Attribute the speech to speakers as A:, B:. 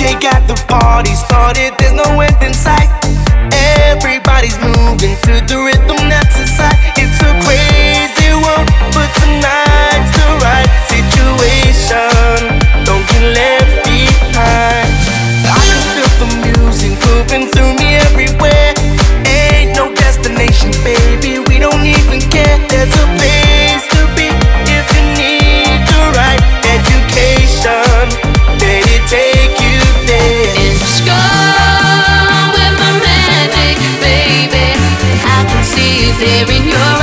A: DJ got the party started, there's no end in sight. Everybody's moving to the rhythm that's inside. It's a crazy world, but tonight's the right situation. Don't get left behind. I can feel the music moving through me. sees there
B: in your